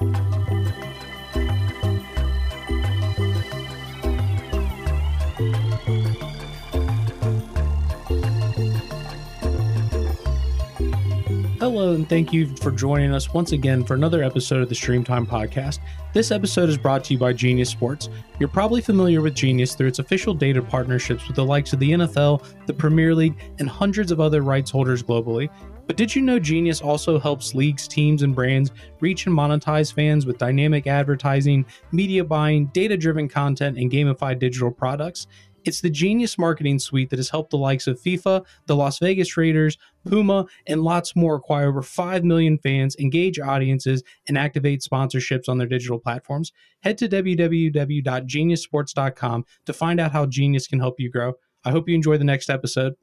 Thank you. Hello, and thank you for joining us once again for another episode of the Streamtime Podcast. This episode is brought to you by Genius Sports. You're probably familiar with Genius through its official data partnerships with the likes of the NFL, the Premier League, and hundreds of other rights holders globally. But did you know Genius also helps leagues, teams, and brands reach and monetize fans with dynamic advertising, media buying, data driven content, and gamified digital products? It's the Genius Marketing Suite that has helped the likes of FIFA, the Las Vegas Raiders, Puma, and lots more acquire over 5 million fans, engage audiences, and activate sponsorships on their digital platforms. Head to www.geniussports.com to find out how Genius can help you grow. I hope you enjoy the next episode.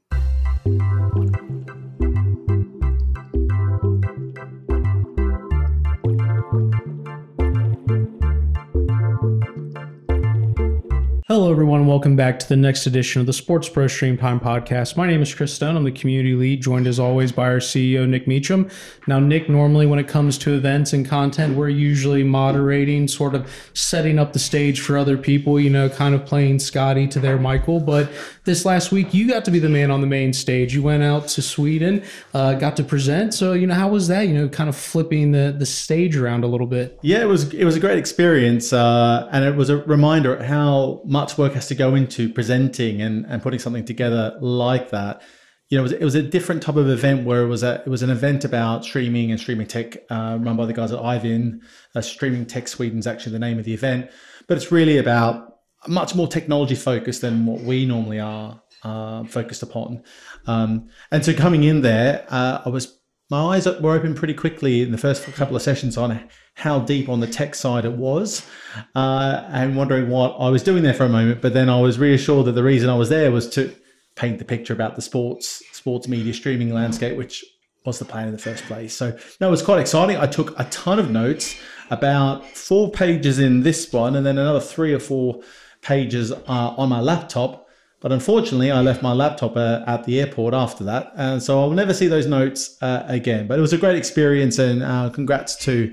Hello, everyone, welcome back to the next edition of the Sports Pro Stream Time podcast. My name is Chris Stone. I'm the community lead, joined as always by our CEO, Nick Meacham. Now, Nick, normally when it comes to events and content, we're usually moderating, sort of setting up the stage for other people, you know, kind of playing Scotty to their Michael. But this last week, you got to be the man on the main stage. You went out to Sweden, uh, got to present. So, you know, how was that? You know, kind of flipping the the stage around a little bit. Yeah, it was it was a great experience, uh, and it was a reminder how much work has to go into presenting and, and putting something together like that. You know, it was, it was a different type of event where it was a, it was an event about streaming and streaming tech uh, run by the guys at Eyevinn. Uh, streaming Tech Sweden is actually the name of the event, but it's really about much more technology focused than what we normally are uh, focused upon. Um, and so coming in there, uh, I was my eyes were open pretty quickly in the first couple of sessions on how deep on the tech side it was, uh, and wondering what I was doing there for a moment. But then I was reassured that the reason I was there was to paint the picture about the sports sports media streaming landscape, which was the plan in the first place. So it was quite exciting. I took a ton of notes, about four pages in this one, and then another three or four pages uh, on my laptop but unfortunately, I left my laptop uh, at the airport after that. And so I'll never see those notes uh, again. But it was a great experience. And uh, congrats to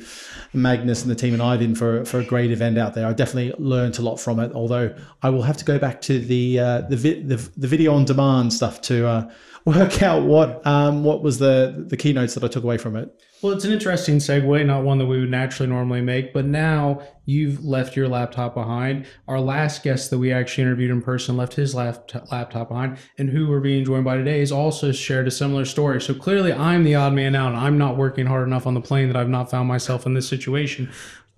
Magnus and the team and Eyevinn for, for a great event out there. I definitely learned a lot from it. Although I will have to go back to the, uh, the, vi- the, the, video on demand stuff to uh, work out what, um, what was the, the keynotes that I took away from it. Well, it's an interesting segue, not one that we would naturally normally make, but now you've left your laptop behind. Our last guest that we actually interviewed in person left his laptop behind, and who we're being joined by today has also shared a similar story. So clearly, I'm the odd man out, and I'm not working hard enough on the plane that I've not found myself in this situation.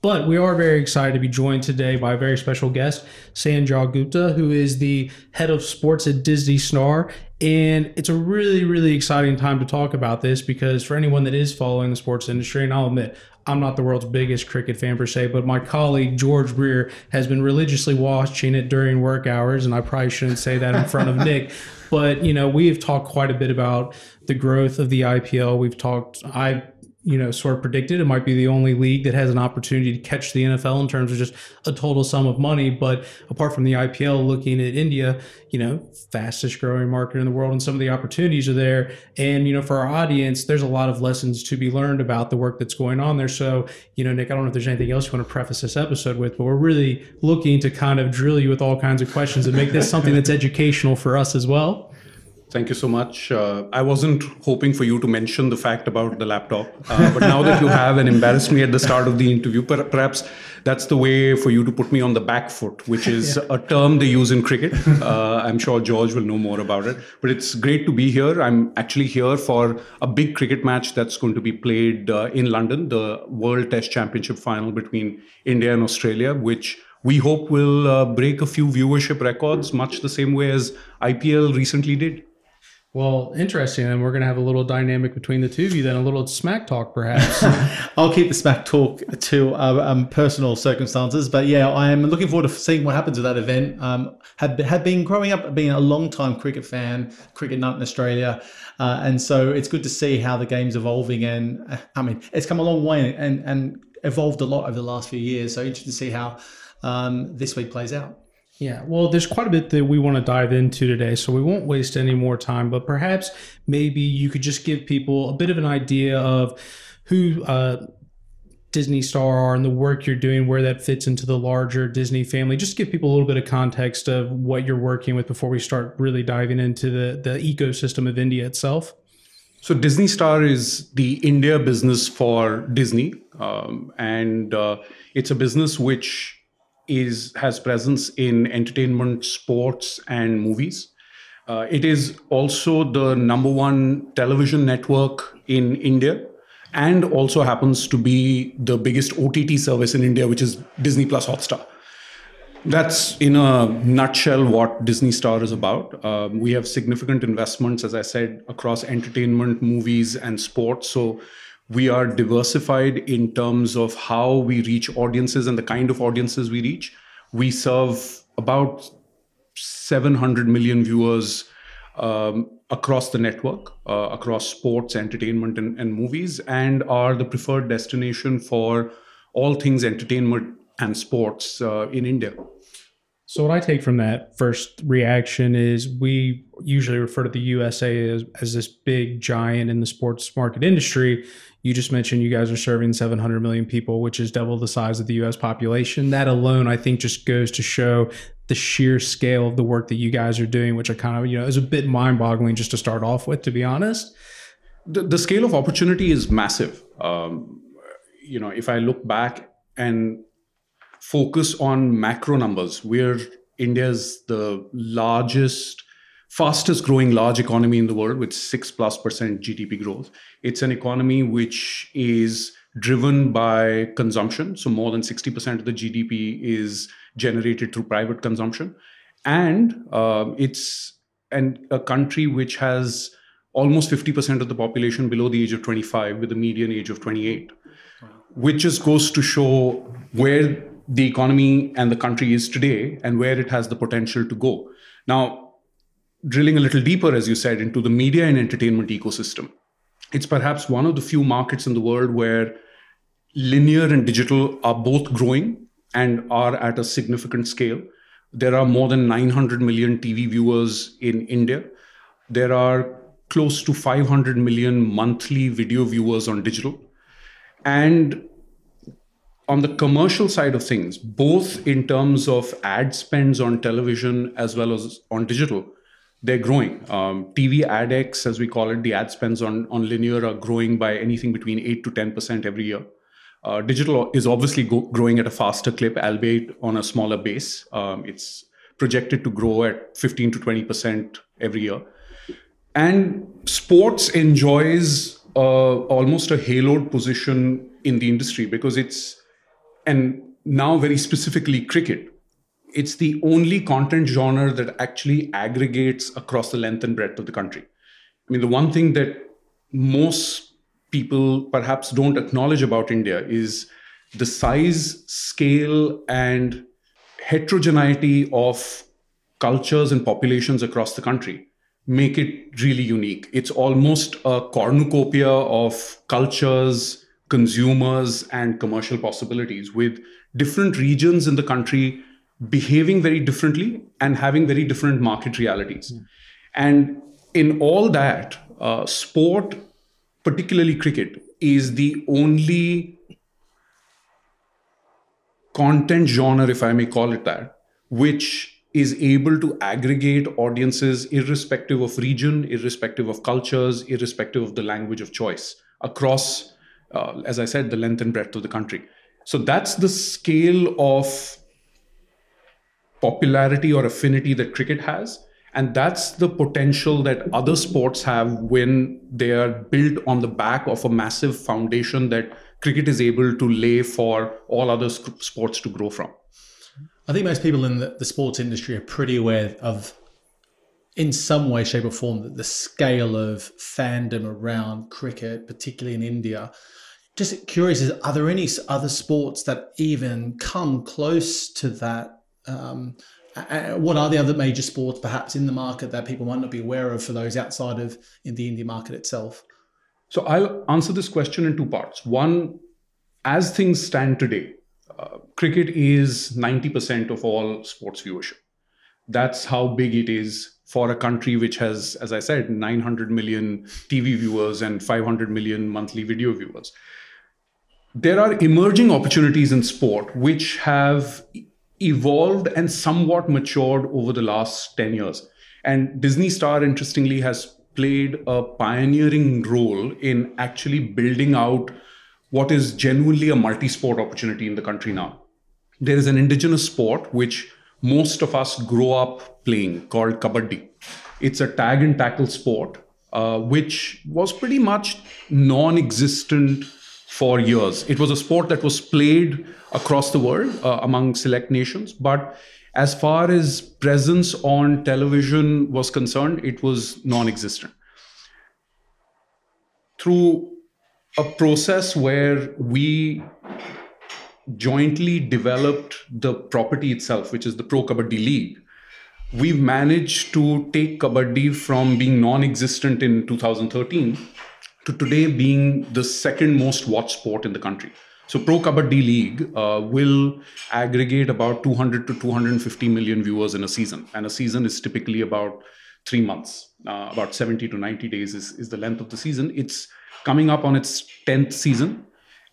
But we are very excited to be joined today by a very special guest, Sanjog Gupta, who is the head of sports at Disney Star. And it's a really, really exciting time to talk about this because for anyone that is following the sports industry, and I'll admit, I'm not the world's biggest cricket fan per se, but my colleague George Breer has been religiously watching it during work hours, and I probably shouldn't say that in front of Nick. But you know, we have talked quite a bit about the growth of the IPL. We've talked. I you know, sort of predicted. It might be the only league that has an opportunity to catch the NFL in terms of just a total sum of money. But apart from the IPL, looking at India, you know, fastest growing market in the world, and some of the opportunities are there. And, you know, for our audience, there's a lot of lessons to be learned about the work that's going on there. So, you know, Nick, I don't know if there's anything else you want to preface this episode with, but we're really looking to kind of drill you with all kinds of questions and make this something that's educational for us as well. Thank you so much. Uh, I wasn't hoping for you to mention the fact about the laptop, uh, but now that you have and embarrassed me at the start of the interview, per- perhaps that's the way for you to put me on the back foot, which is yeah. a term they use in cricket. Uh, I'm sure George will know more about it, but it's great to be here. I'm actually here for a big cricket match that's going to be played uh, in London, the World Test Championship final between India and Australia, which we hope will uh, break a few viewership records, much the same way as IPL recently did. Well, interesting. And we're going to have a little dynamic between the two of you, then a little smack talk, perhaps. I'll keep the smack talk to uh, um, personal circumstances. But yeah, I am looking forward to seeing what happens with that event. Um, have, have been growing up being a long time cricket fan, cricket nut in Australia. Uh, and so it's good to see how the game's evolving. And I mean, it's come a long way and, and evolved a lot over the last few years. So interesting to see how um, this week plays out. Yeah, well, there's quite a bit that we want to dive into today, so we won't waste any more time. But perhaps maybe you could just give people a bit of an idea of who uh, Disney Star are and the work you're doing, where that fits into the larger Disney family. Just give people a little bit of context of what you're working with before we start really diving into the, the ecosystem of India itself. So Disney Star is the India business for Disney, um, and uh, it's a business which is has presence in entertainment, sports, and movies. Uh, it is also the number one television network in India and also happens to be the biggest OTT service in India, which is Disney Plus Hotstar. That's in a nutshell what Disney Star is about. Um, we have significant investments, as I said, across entertainment, movies, and sports. So we are diversified in terms of how we reach audiences and the kind of audiences we reach. We serve about 700 million viewers um, across the network, uh, across sports, entertainment, and, and movies, and are the preferred destination for all things entertainment and sports uh, in India. So what I take from that first reaction is we usually refer to the USA as, as this big giant in the sports market industry. You just mentioned you guys are serving 700 million people, which is double the size of the US population. That alone, I think, just goes to show the sheer scale of the work that you guys are doing, which I kind of, you know, is a bit mind boggling just to start off with, to be honest. The, the scale of opportunity is massive. Um, you know, if I look back and focus on macro numbers, we're India's the largest fastest growing large economy in the world with 6 plus percent GDP growth. It's an economy which is driven by consumption. So more than 60% of the GDP is generated through private consumption. And uh, it's an, a country which has almost 50% of the population below the age of 25 with a median age of 28, which just goes to show where the economy and the country is today and where it has the potential to go. Now, drilling a little deeper, as you said, into the media and entertainment ecosystem, it's perhaps one of the few markets in the world where linear and digital are both growing and are at a significant scale. There are more than 900 million TV viewers in India. There are close to 500 million monthly video viewers on digital. And on the commercial side of things, both in terms of ad spends on television as well as on digital, they're growing. Um, TV AdEx, as we call it, the ad spends on, on linear are growing by anything between 8 to 10% every year. Uh, digital is obviously go- growing at a faster clip, albeit on a smaller base. Um, it's projected to grow at 15 to 20% every year. And sports enjoys uh, almost a haloed position in the industry because it's, and now very specifically cricket, it's the only content genre that actually aggregates across the length and breadth of the country. I mean, the one thing that most people perhaps don't acknowledge about India is the size, scale, and heterogeneity of cultures and populations across the country make it really unique. It's almost a cornucopia of cultures, consumers, and commercial possibilities with different regions in the country behaving very differently and having very different market realities. Mm. And in all that, uh, sport, particularly cricket, is the only content genre, if I may call it that, which is able to aggregate audiences irrespective of region, irrespective of cultures, irrespective of the language of choice across, uh, as I said, the length and breadth of the country. So that's the scale of popularity or affinity that cricket has. And that's the potential that other sports have when they are built on the back of a massive foundation that cricket is able to lay for all other sports to grow from. I think most people in the, the sports industry are pretty aware of, in some way, shape, or form, the scale of fandom around cricket, particularly in India. Just curious, is are there any other sports that even come close to that um, what are the other major sports perhaps in the market that people might not be aware of for those outside of in the India market itself? So I'll answer this question in two parts. One, as things stand today, uh, cricket is 90% of all sports viewership. That's how big it is for a country which has, as I said, 900 million TV viewers and 500 million monthly video viewers. There are emerging opportunities in sport which have evolved and somewhat matured over the last 10 years. And Disney Star, interestingly, has played a pioneering role in actually building out what is genuinely a multi sport opportunity in the country now. There is an indigenous sport which most of us grow up playing called Kabaddi. It's a tag and tackle sport, uh, which was pretty much non existent for years. It was a sport that was played across the world uh, among select nations, but as far as presence on television was concerned, it was non existent. Through a process where we jointly developed the property itself, which is the Pro Kabaddi League, we've managed to take Kabaddi from being non existent in 2013 to today being the second most watched sport in the country. So Pro Kabaddi League uh, will aggregate about 200 to 250 million viewers in a season, and a season is typically about three months. Uh, about 70 to 90 days is, is the length of the season. It's coming up on its 10th season,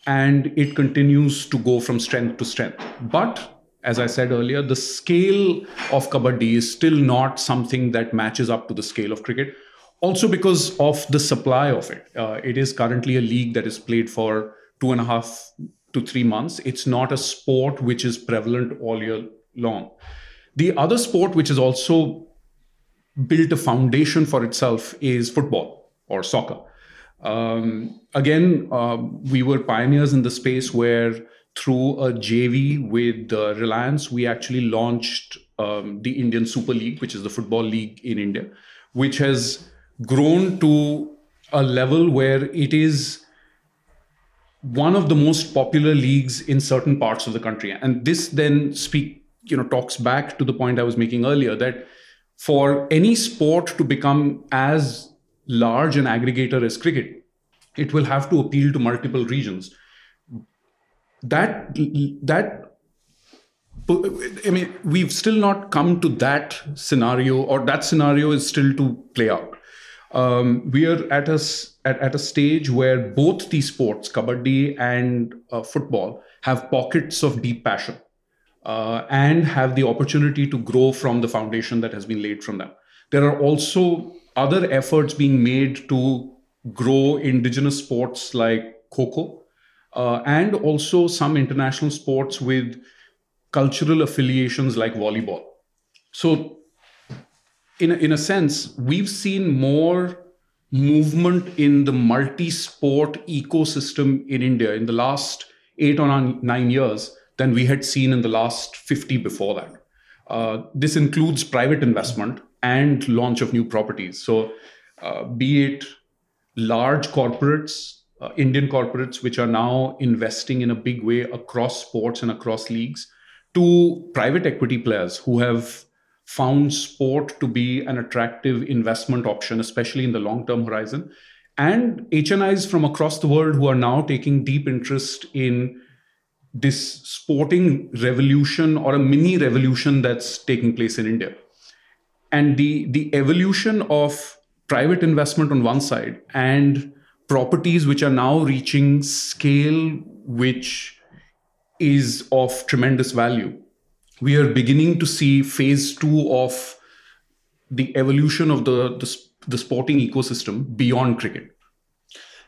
and it continues to go from strength to strength. But as I said earlier, the scale of Kabaddi is still not something that matches up to the scale of cricket. Also, because of the supply of it, uh, it is currently a league that is played for two and a half to three months. It's not a sport which is prevalent all year long. The other sport which has also built a foundation for itself is football or soccer. Um, again, uh, we were pioneers in the space where through a JV with uh, Reliance, we actually launched um, the Indian Super League, which is the football league in India, which has grown to a level where it is one of the most popular leagues in certain parts of the country and this then speak you know talks back to the point i was making earlier that for any sport to become as large an aggregator as cricket it will have to appeal to multiple regions that that I mean, we've still not come to that scenario, or that scenario is still to play out. Um, we are at a at, at a stage where both these sports, kabaddi and uh, football, have pockets of deep passion uh, and have the opportunity to grow from the foundation that has been laid from them. There are also other efforts being made to grow indigenous sports like Kho uh, and also some international sports with cultural affiliations like volleyball. So, in a, in a sense, we've seen more movement in the multi sport ecosystem in India in the last eight or nine years than we had seen in the last 50 before that. Uh, this includes private investment and launch of new properties. So, uh, be it large corporates, uh, Indian corporates, which are now investing in a big way across sports and across leagues, to private equity players who have found sport to be an attractive investment option, especially in the long term horizon. And HNIs from across the world who are now taking deep interest in this sporting revolution or a mini revolution that's taking place in India. And the, the evolution of private investment on one side and properties which are now reaching scale which is of tremendous value we are beginning to see phase two of the evolution of the, the, the sporting ecosystem beyond cricket.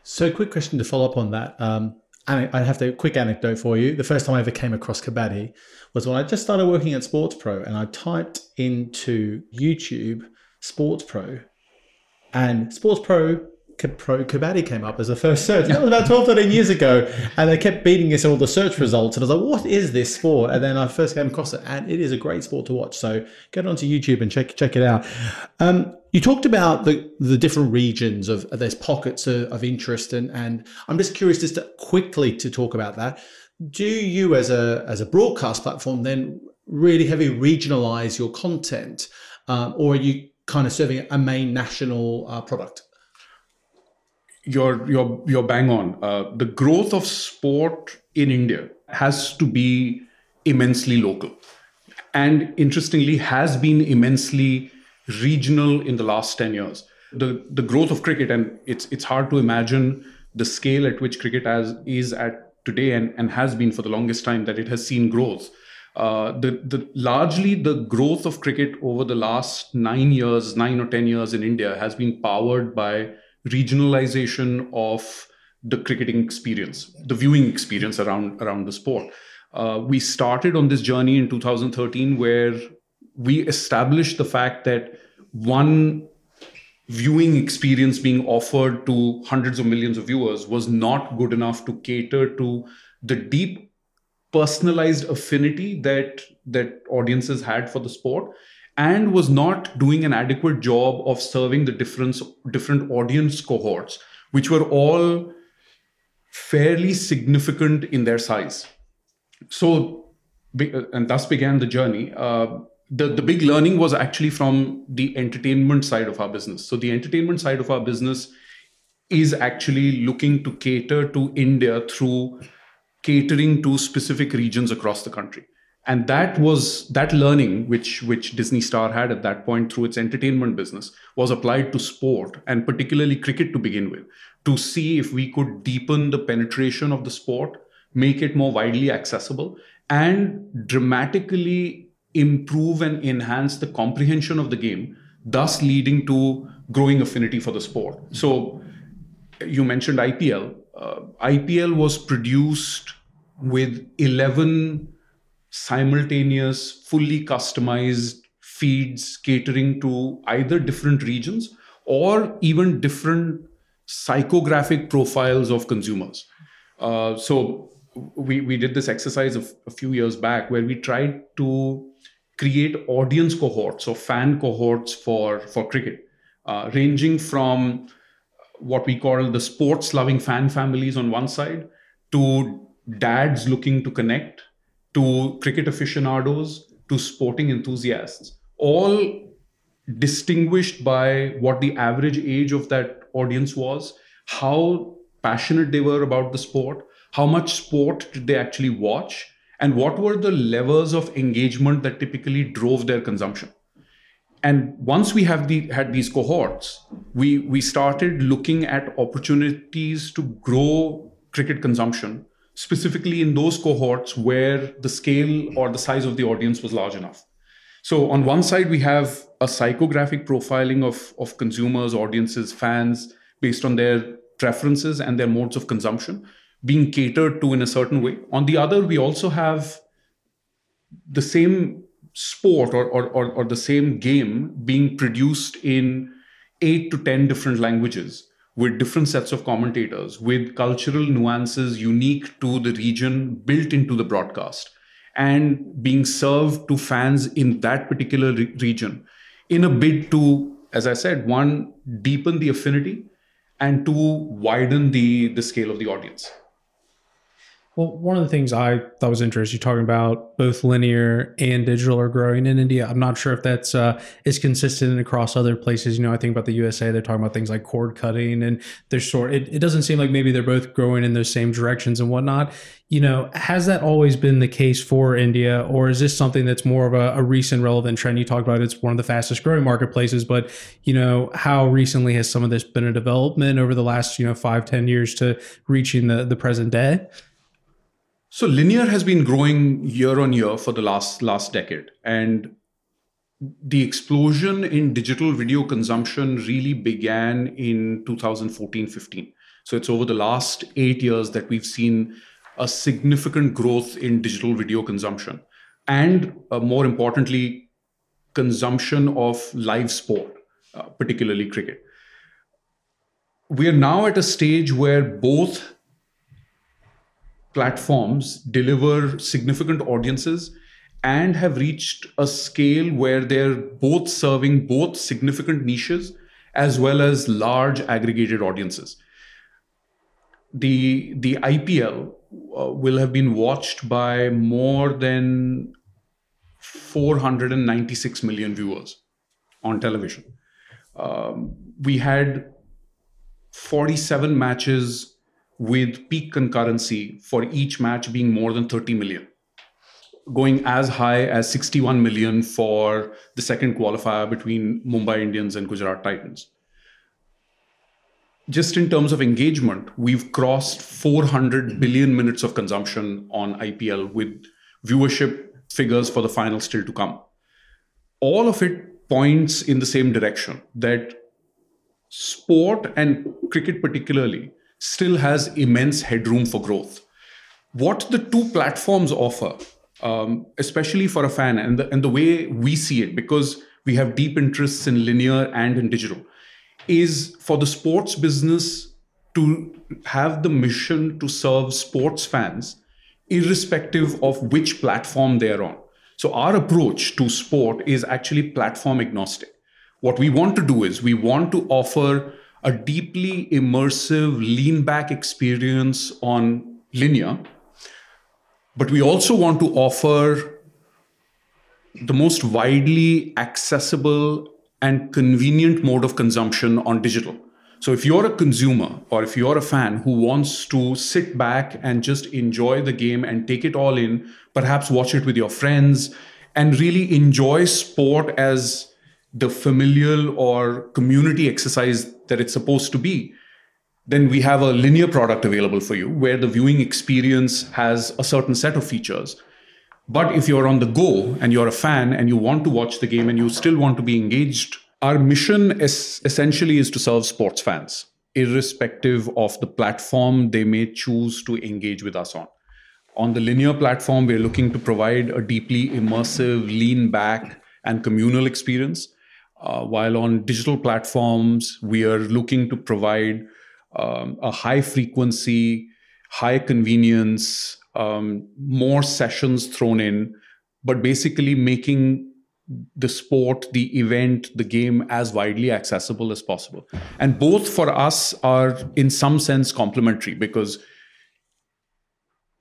So, quick question to follow up on that. Um, I have a quick anecdote for you. The first time I ever came across Kabaddi was when I just started working at Sports Pro and I typed into YouTube Sports Pro and Sports Pro Pro Kabaddi came up as a first search. That was about 12, 13 years ago. And they kept beating us in all the search results. And I was like, what is this sport? And then I first came across it. And it is a great sport to watch. So get onto YouTube and check check it out. Um, you talked about the, the different regions of, there's pockets of, of interest. And, and I'm just curious just to quickly to talk about that. Do you as a, as a broadcast platform then really heavily regionalize your content? Um, or are you kind of serving a main national uh, product? You're you're you're bang on. Uh, the growth of sport in India has to be immensely local, and interestingly, has been immensely regional in the last ten years. The the growth of cricket, and it's it's hard to imagine the scale at which cricket has is at today and, and has been for the longest time that it has seen growth. Uh, the, the largely the growth of cricket over the last nine years, nine or ten years in India has been powered by regionalization of the cricketing experience, the viewing experience around around the sport. Uh, we started on this journey in 2013 where we established the fact that one viewing experience being offered to hundreds of millions of viewers was not good enough to cater to the deep personalized affinity that that audiences had for the sport and was not doing an adequate job of serving the different different audience cohorts which were all fairly significant in their size. So and thus began the journey. Uh, the, the big learning was actually from the entertainment side of our business. So the entertainment side of our business is actually looking to cater to india through catering to specific regions across the country and that was that learning which which disney star had at that point through its entertainment business was applied to sport and particularly cricket to begin with to see if we could deepen the penetration of the sport make it more widely accessible and dramatically improve and enhance the comprehension of the game thus leading to growing affinity for the sport. So you mentioned ipl uh, ipl was produced with 11 simultaneous, fully customized feeds catering to either different regions or even different psychographic profiles of consumers. Uh, so we, we did this exercise of, a few years back where we tried to create audience cohorts or fan cohorts for, for cricket, uh, ranging from what we call the sports loving fan families on one side to dads looking to connect to cricket aficionados to sporting enthusiasts, all distinguished by what the average age of that audience was, how passionate they were about the sport, how much sport did they actually watch, and what were the levels of engagement that typically drove their consumption. And once we have the, had these cohorts, we, we started looking at opportunities to grow cricket consumption specifically in those cohorts where the scale or the size of the audience was large enough. So, on one side, we have a psychographic profiling of, of consumers, audiences, fans based on their preferences and their modes of consumption being catered to in a certain way. On the other, we also have the same sport or, or, or, or the same game being produced in eight to 10 different languages with different sets of commentators, with cultural nuances unique to the region built into the broadcast, and being served to fans in that particular re- region in a bid to, as I said, one, deepen the affinity, and two, widen the, the scale of the audience. Well, one of the things I thought was interesting, you're talking about both linear and digital are growing in India. I'm not sure if that's uh, is consistent across other places. You know, I think about the USA, they're talking about things like cord cutting and they're sort. It, it doesn't seem like maybe they're both growing in those same directions and whatnot. You know, has that always been the case for India, or is this something that's more of a, a recent relevant trend? You talked about it's one of the fastest growing marketplaces, but you know, how recently has some of this been a development over the last you know five, ten years to reaching the the present day? So linear has been growing year on year for the last last decade, and the explosion in digital video consumption really began in 2014-15. So it's over the last eight years that we've seen a significant growth in digital video consumption, and uh, more importantly, consumption of live sport, uh, particularly cricket. We are now at a stage where both platforms deliver significant audiences and have reached a scale where they're both serving both significant niches as well as large aggregated audiences. The, the IPL uh, will have been watched by more than 496 million viewers on television. Um, we had 47 matches with peak concurrency for each match being more than 30 million, going as high as 61 million for the second qualifier between Mumbai Indians and Gujarat Titans. just in terms of engagement, we've crossed 400 billion minutes of consumption on IPL with viewership figures for the final still to come. All of it points in the same direction that sport and cricket, particularly, still has immense headroom for growth. What the two platforms offer, um, especially for a fan, and the, and the way we see it, because we have deep interests in linear and in digital, is for the sports business to have the mission to serve sports fans, irrespective of which platform they're on. So, our approach to sport is actually platform agnostic. What we want to do is we want to offer a deeply immersive, lean back experience on linear, but we also want to offer the most widely accessible and convenient mode of consumption on digital. So if you're a consumer or if you're a fan who wants to sit back and just enjoy the game and take it all in, perhaps watch it with your friends and really enjoy sport as the familial or community exercise that it's supposed to be, then we have a linear product available for you where the viewing experience has a certain set of features. But if you're on the go and you're a fan and you want to watch the game and you still want to be engaged, our mission is essentially is to serve sports fans, irrespective of the platform they may choose to engage with us on. On the linear platform, we're looking to provide a deeply immersive, lean back, and communal experience. Uh, while on digital platforms, we are looking to provide um, a high frequency, high convenience, um, more sessions thrown in, but basically making the sport, the event, the game as widely accessible as possible. And both for us are, in some sense, complementary because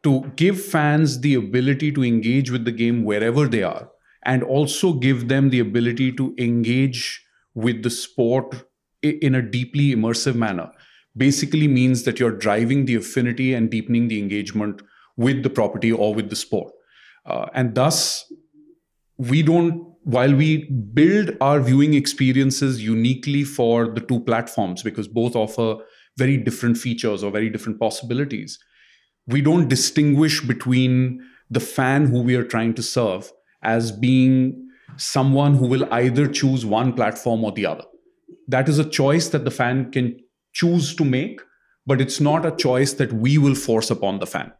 to give fans the ability to engage with the game wherever they are, and also give them the ability to engage with the sport in a deeply immersive manner basically means that you're driving the affinity and deepening the engagement with the property or with the sport. Uh, and thus, we don't, while we build our viewing experiences uniquely for the two platforms, because both offer very different features or very different possibilities, we don't distinguish between the fan who we are trying to serve as being someone who will either choose one platform or the other. That is a choice that the fan can choose to make, but it's not a choice that we will force upon the fan.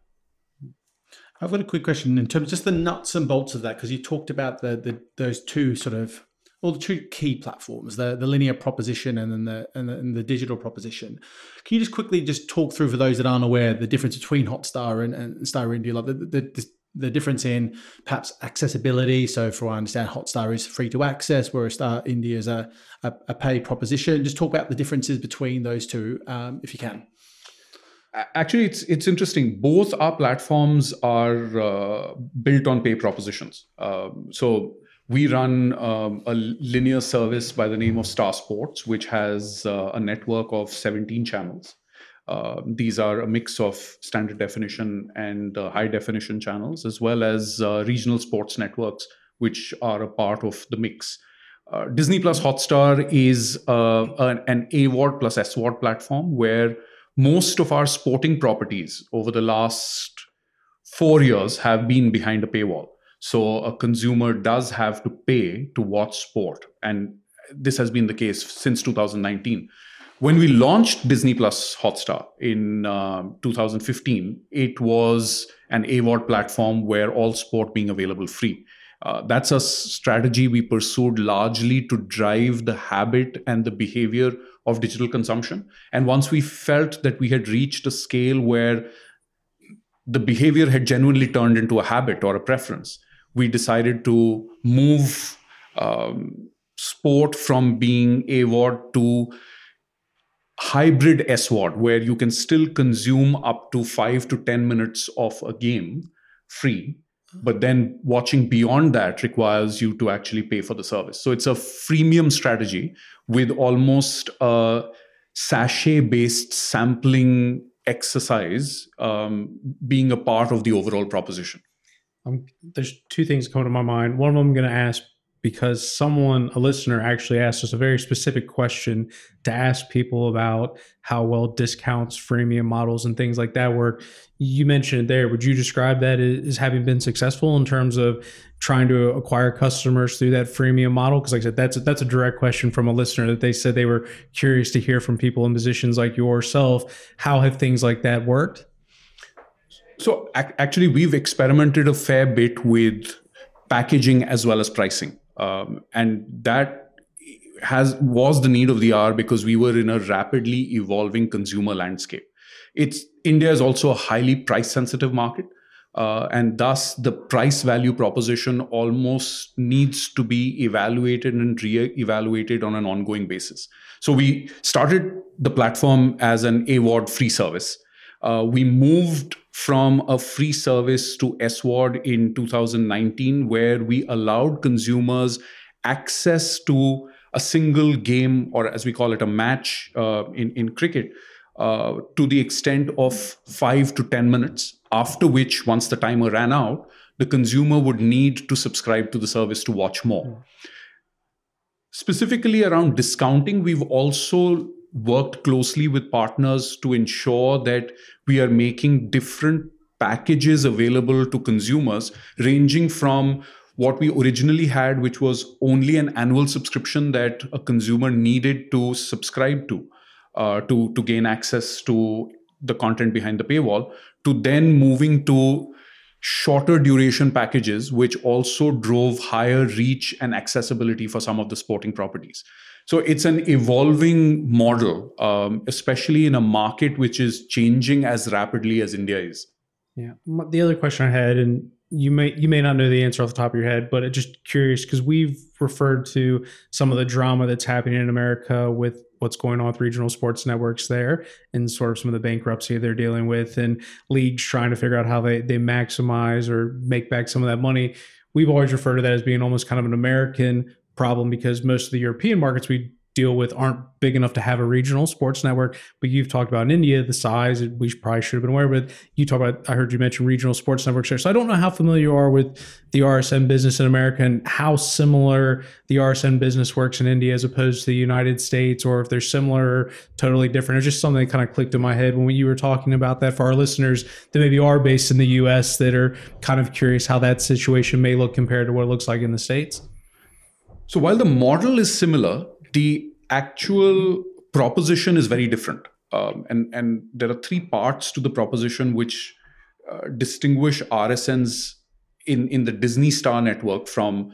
I've got a quick question in terms of just the nuts and bolts of that because you talked about the, the those two sort of well the two key platforms the the linear proposition and then the and the, and the digital proposition. Can you just quickly just talk through for those that aren't aware the difference between Hotstar and, and Star India, like the, the, the difference in perhaps accessibility. So, for I understand, Hotstar is free to access, whereas Star India is a, a, a pay proposition. Just talk about the differences between those two, um, if you can. Actually, it's it's interesting. Both our platforms are uh, built on pay propositions. Um, so we run um, a linear service by the name of Star Sports, which has uh, a network of 17 channels. Uh, these are a mix of standard definition and uh, high definition channels, as well as uh, regional sports networks, which are a part of the mix. Uh, Disney Plus Hotstar is uh, an, an AVOD plus SVOD platform where most of our sporting properties over the last four years have been behind a paywall. So a consumer does have to pay to watch sport. And this has been the case since 2019. When we launched Disney Plus Hotstar in uh, 2015, it was an AVOD platform where all sport being available free. Uh, that's a strategy we pursued largely to drive the habit and the behavior of digital consumption. And once we felt that we had reached a scale where the behavior had genuinely turned into a habit or a preference, we decided to move um, sport from being AVOD to hybrid SVOD, where you can still consume up to five to 10 minutes of a game free but then watching beyond that requires you to actually pay for the service. So it's a freemium strategy with almost a sachet based sampling exercise um, being a part of the overall proposition. Um, there's two things coming to my mind. One of them i'm going to ask because someone, a listener, actually asked us a very specific question to ask people about how well discounts, freemium models, and things like that work. You mentioned it there. Would you describe that as having been successful in terms of trying to acquire customers through that freemium model? Because, like I said, that's a, that's a direct question from a listener that they said they were curious to hear from people in positions like yourself. How have things like that worked? So, actually, we've experimented a fair bit with packaging as well as pricing um, and that has was the need of the hour because we were in a rapidly evolving consumer landscape. It's India is also a highly price sensitive market. Uh, and thus the price value proposition almost needs to be evaluated and re-evaluated on an ongoing basis so we started the platform as an AVOD free service uh, we moved from a free service to SVOD in 2019, where we allowed consumers access to a single game, or as we call it, a match uh, in, in cricket, uh, to the extent of five to 10 minutes, after which, once the timer ran out, the consumer would need to subscribe to the service to watch more. Mm. Specifically around discounting, we've also worked closely with partners to ensure that we are making different packages available to consumers, ranging from what we originally had, which was only an annual subscription that a consumer needed to subscribe to uh, to, to gain access to the content behind the paywall, to then moving to shorter duration packages, which also drove higher reach and accessibility for some of the sporting properties. So it's an evolving model, um, especially in a market which is changing as rapidly as India is. Yeah. The other question I had, and you may you may not know the answer off the top of your head, but just curious because we've referred to some of the drama that's happening in America with what's going on with regional sports networks there and sort of some of the bankruptcy they're dealing with and leagues trying to figure out how they, they maximize or make back some of that money. We've always referred to that as being almost kind of an American problem because most of the European markets we deal with aren't big enough to have a regional sports network. But you've talked about in India, the size, we probably should have been aware of. You talk about, I heard you mention regional sports networks there. So I don't know how familiar you are with the RSN business in America and how similar the RSN business works in India as opposed to the United States, or if they're similar or totally different. It's just something that kind of clicked in my head when you were talking about that for our listeners that maybe are based in the US that are kind of curious how that situation may look compared to what it looks like in the States. So while the model is similar, the actual proposition is very different. Um, and, and there are three parts to the proposition which uh, distinguish RSNs in, in the Disney Star network from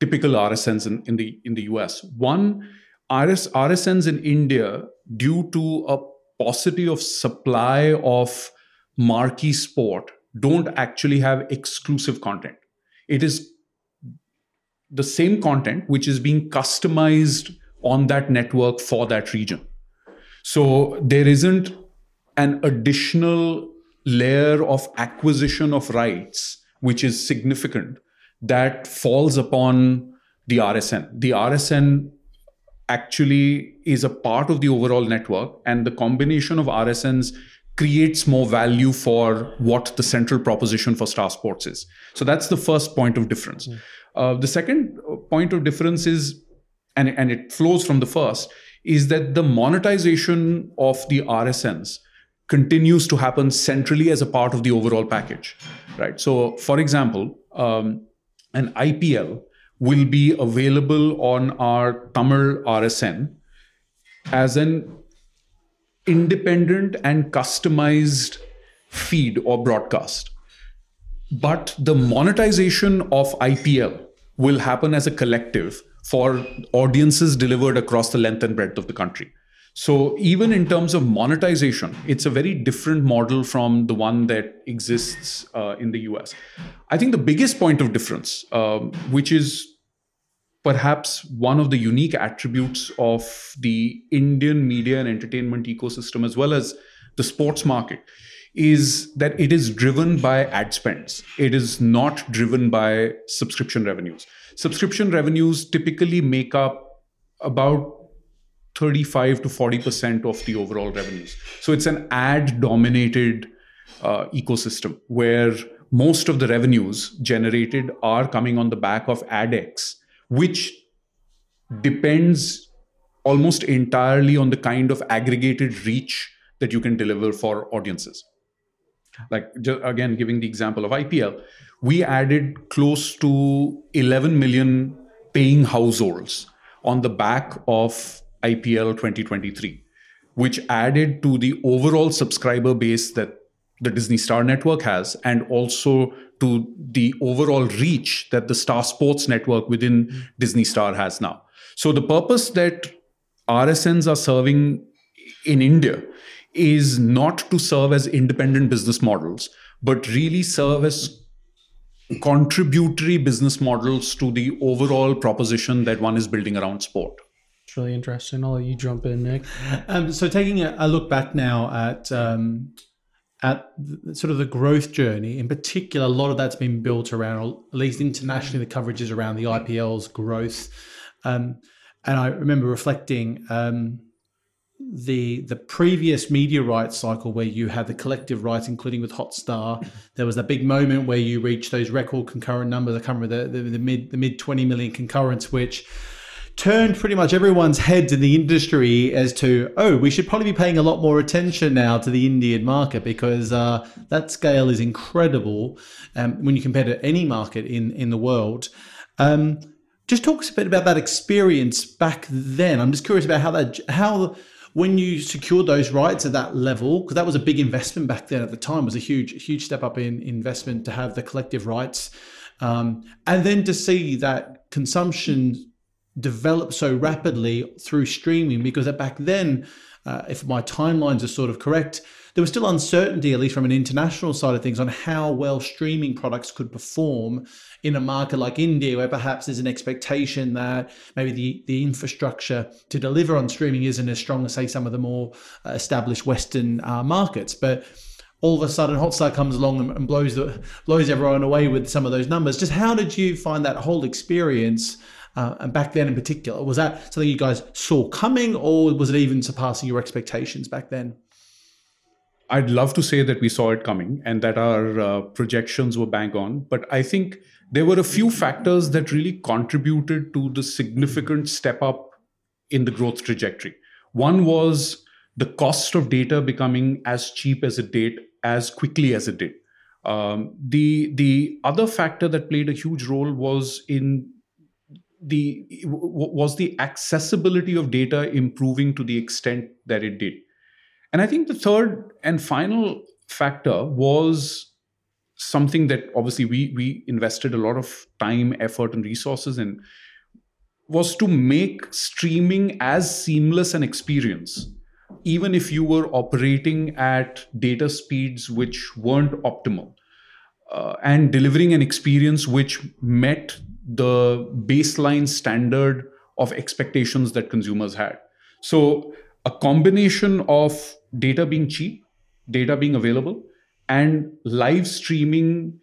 typical RSNs in, in, the, in the US. One, RS, RSNs in India, due to a paucity of supply of marquee sport, don't actually have exclusive content. It is the same content which is being customized on that network for that region. So there isn't an additional layer of acquisition of rights which is significant that falls upon the RSN. The RSN actually is a part of the overall network, and the combination of RSNs creates more value for what the central proposition for Star Sports is. So that's the first point of difference. Mm. Uh, the second point of difference is, and, and it flows from the first, is that the monetization of the RSNs continues to happen centrally as a part of the overall package, right? So, for example, um, an IPL will be available on our Tamil RSN as an independent and customized feed or broadcast. But the monetization of IPL will happen as a collective for audiences delivered across the length and breadth of the country. So, even in terms of monetization, it's a very different model from the one that exists uh, in the US. I think the biggest point of difference, um, which is perhaps one of the unique attributes of the Indian media and entertainment ecosystem, as well as the sports market, is that it is driven by ad spends. It is not driven by subscription revenues. Subscription revenues typically make up about 35 to 40% of the overall revenues. So it's an ad dominated uh, ecosystem where most of the revenues generated are coming on the back of AdEx, which depends almost entirely on the kind of aggregated reach that you can deliver for audiences. Like, again, giving the example of IPL, we added close to 11 million paying households on the back of IPL 2023, which added to the overall subscriber base that the Disney Star network has, and also to the overall reach that the Star Sports network within. Disney Star has now. So the purpose that RSNs are serving in India is not to serve as independent business models, but really serve as contributory business models to the overall proposition that one is building around sport. It's really interesting. I'll let you jump in, Nick. Um, so, taking a, a, look back now at um, at the, sort of the growth journey, in particular, a lot of that's been built around, at least internationally, the coverage is around the IPL's growth. Um, and I remember reflecting um, the the previous media rights cycle where you had the collective rights, including with Hotstar. There was a big moment where you reached those record concurrent numbers. I can't remember the, the, the mid the mid twenty million concurrents, which turned pretty much everyone's heads in the industry as to oh we should probably be paying a lot more attention now to the Indian market because uh, that scale is incredible um, when you compare to any market in in the world. Um, just talk us a bit about that experience back then. I'm just curious about how that how when you secured those rights at that level, because that was a big investment back then at the time, was a huge, huge step up in investment to have the collective rights. Um, and then to see that consumption develop so rapidly through streaming, because back then, uh, if my timelines are sort of correct, there was still uncertainty, at least from an international side of things, on how well streaming products could perform in a market like India, where perhaps there's an expectation that maybe the, the infrastructure to deliver on streaming isn't as strong as, say, some of the more uh, established Western uh, markets. But all of a sudden, Hotstar comes along and blows the, blows everyone away with some of those numbers. Just how did you find that whole experience? Uh, and back then in particular, was that something you guys saw coming, or was it even surpassing your expectations back then? I'd love to say that we saw it coming and that our uh, projections were bang on, but I think there were a few factors that really contributed to the significant step up in the growth trajectory. One was the cost of data becoming as cheap as it did, as quickly as it did. Um, the the other factor that played a huge role was in the was the accessibility of data improving to the extent that it did. And I think the third and final factor was something that obviously we we invested a lot of time effort and resources in was to make streaming as seamless an experience even if you were operating at data speeds which weren't optimal uh, and delivering an experience which met the baseline standard of expectations that consumers had so a combination of data being cheap data being available and live streaming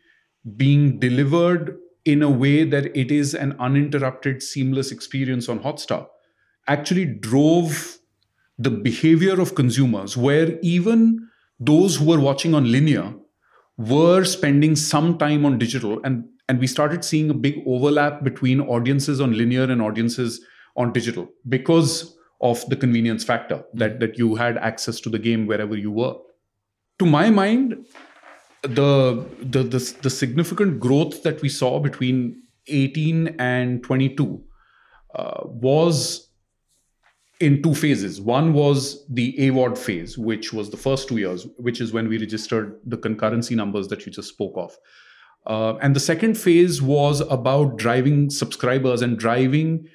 being delivered in a way that it is an uninterrupted, seamless experience on Hotstar actually drove the behavior of consumers, where even those who were watching on linear were spending some time on digital. And, and we started seeing a big overlap between audiences on linear and audiences on digital because of the convenience factor that, that you had access to the game wherever you were to my mind, the, the the the significant growth that we saw between 18 and 22 uh, was in two phases. One was the AVOD phase, which was the first two years, which is when we registered the concurrency numbers that you just spoke of. Uh, and the second phase was about driving subscribers and driving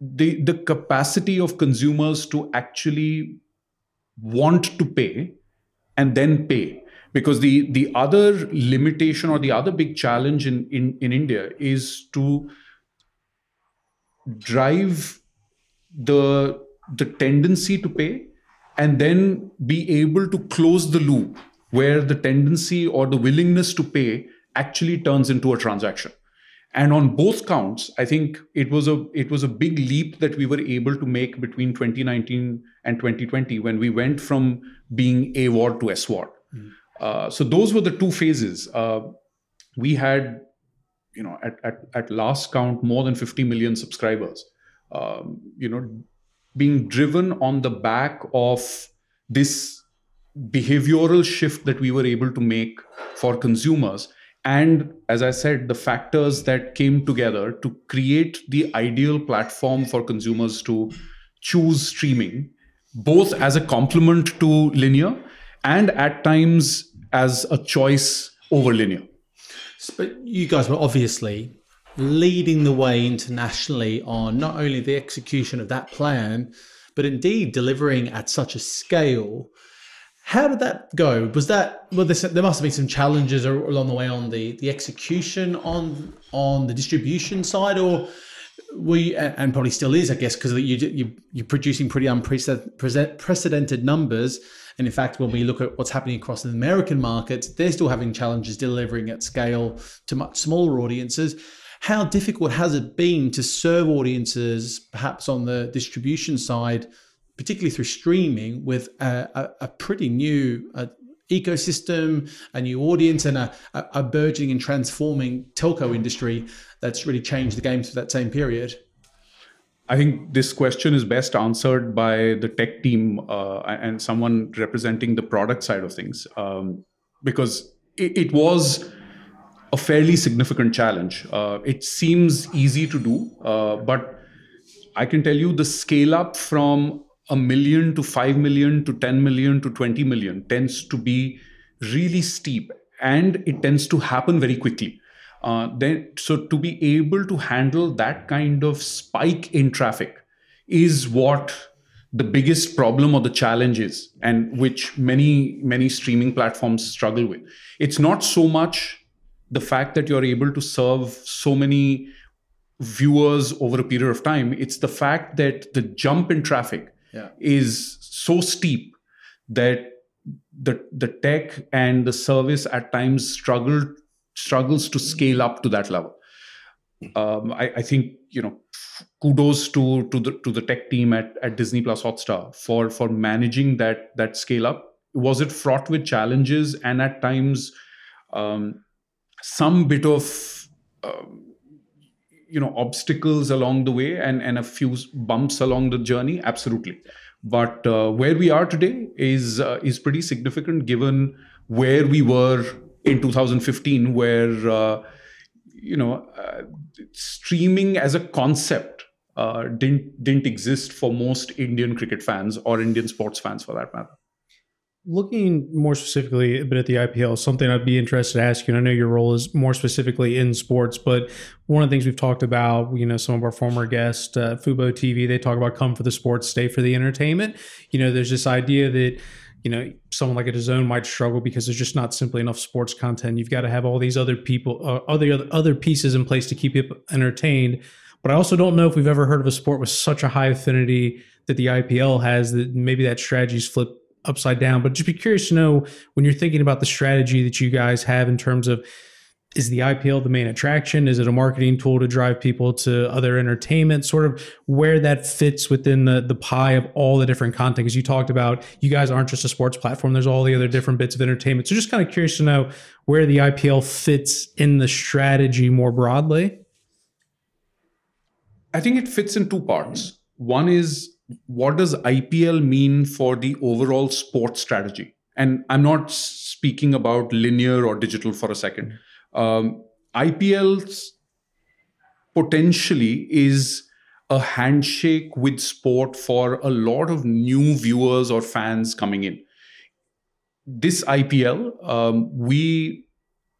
the, the capacity of consumers to actually want to pay and then pay. Because the the other limitation or the other big challenge in in, in india is to drive the the tendency to pay and then be able to close the loop where the tendency or the willingness to pay actually turns into a transaction and on both counts i think it was a it was a big leap that we were able to make between 2019 and 2020 when we went from being AVOD to SVOD. Mm. Uh, so those were the two phases. Uh, we had you know, at, at, at last count, more than 50 million subscribers. Um, you know, being driven on the back of this behavioral shift that we were able to make for consumers. And as I said, the factors that came together to create the ideal platform for consumers to choose streaming, both as a complement to linear and at times as a choice over linear. But you guys were obviously leading the way internationally on not only the execution of that plan, but indeed delivering at such a scale. How did that go? Was that well? there must have been some challenges along the way on the the execution on on the distribution side, or we and probably still is, I guess, because you, you you're producing pretty unprecedented numbers. And in fact, when we look at what's happening across the American markets, they're still having challenges delivering at scale to much smaller audiences. How difficult has it been to serve audiences, perhaps on the distribution side, particularly through streaming, with a, a, a pretty new uh, ecosystem, a new audience, and a, a burgeoning and transforming telco industry that's really changed the game through that same period? I think this question is best answered by the tech team uh, and someone representing the product side of things, um, because it, it, was a fairly significant challenge. Uh, it seems easy to do, uh, but I can tell you the scale up from a million to 5 million to 10 million to 20 million tends to be really steep and it tends to happen very quickly. Uh, then, so to be able to handle that kind of spike in traffic is what the biggest problem or the challenge is, and which many many streaming platforms struggle with. It's not so much the fact that you're able to serve so many viewers over a period of time. It's the fact that the jump in traffic yeah. is so steep that the the tech and the service at times struggle struggles to scale up to that level. Um, I, I, think you know kudos to to the to the tech team at, at Disney Plus Hotstar for for managing that that scale up. Was it fraught with challenges and at times um, some bit of um, you know obstacles along the way and and a few bumps along the journey absolutely. But uh, where we are today is uh, is pretty significant given where we were in 2015 where uh, you know uh, streaming as a concept uh, didn't didn't exist for most indian cricket fans or indian sports fans for that matter looking more specifically a bit at the IPL, something I'd be interested to ask you. And I know your role is more specifically in sports, but one of the things we've talked about, you know, some of our former guests, uh, Fubo TV, they talk about come for the sports, stay for the entertainment. You know, there's this idea that you know someone like a DAZN might struggle because there's just not simply enough sports content. You've got to have all these other people, uh, other other pieces in place to keep you entertained. But I also don't know if we've ever heard of a sport with such a high affinity that the IPL has. That maybe that strategy's flipped upside down. But just be curious to know when you're thinking about the strategy that you guys have in terms of is the IPL the main attraction? Is it a marketing tool to drive people to other entertainment? Sort of where that fits within the the pie of all the different content. Because you talked about you guys aren't just a sports platform. There's all the other different bits of entertainment. So just kind of curious to know where the IPL fits in the strategy more broadly. I think it fits in two parts. One is what does IPL mean for the overall sports strategy? And I'm not speaking about linear or digital for a second. Um, IPL's potentially is a handshake with sport for a lot of new viewers or fans coming in. This IPL, um, we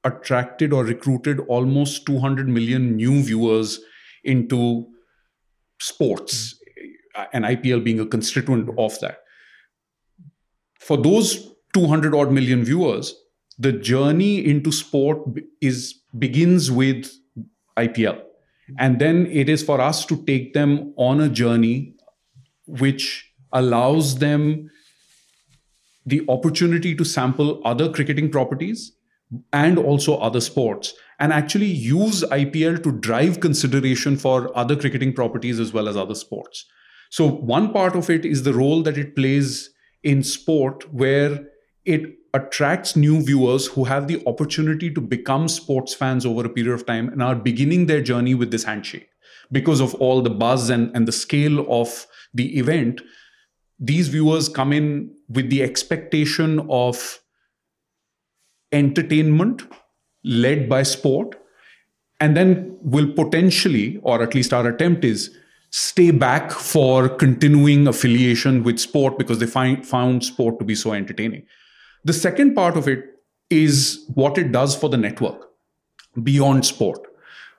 attracted or recruited almost 200 million new viewers into sports Uh, and IPL being a constituent of that. For those 200 odd million viewers, the journey into sport is begins with IPL. And then it is for us to take them on a journey which allows them the opportunity to sample other cricketing properties and also other sports and actually use IPL to drive consideration for other cricketing properties as well as other sports. So, one part of it is the role that it plays in sport, where it attracts new viewers who have the opportunity to become sports fans over a period of time and are beginning their journey with this handshake. Because of all the buzz and, and the scale of the event these viewers come in with the expectation of entertainment led by sport and then will potentially or at least our attempt is stay back for continuing affiliation with sport because they find found sport to be so entertaining. The second part of it is what it does for the network beyond sport.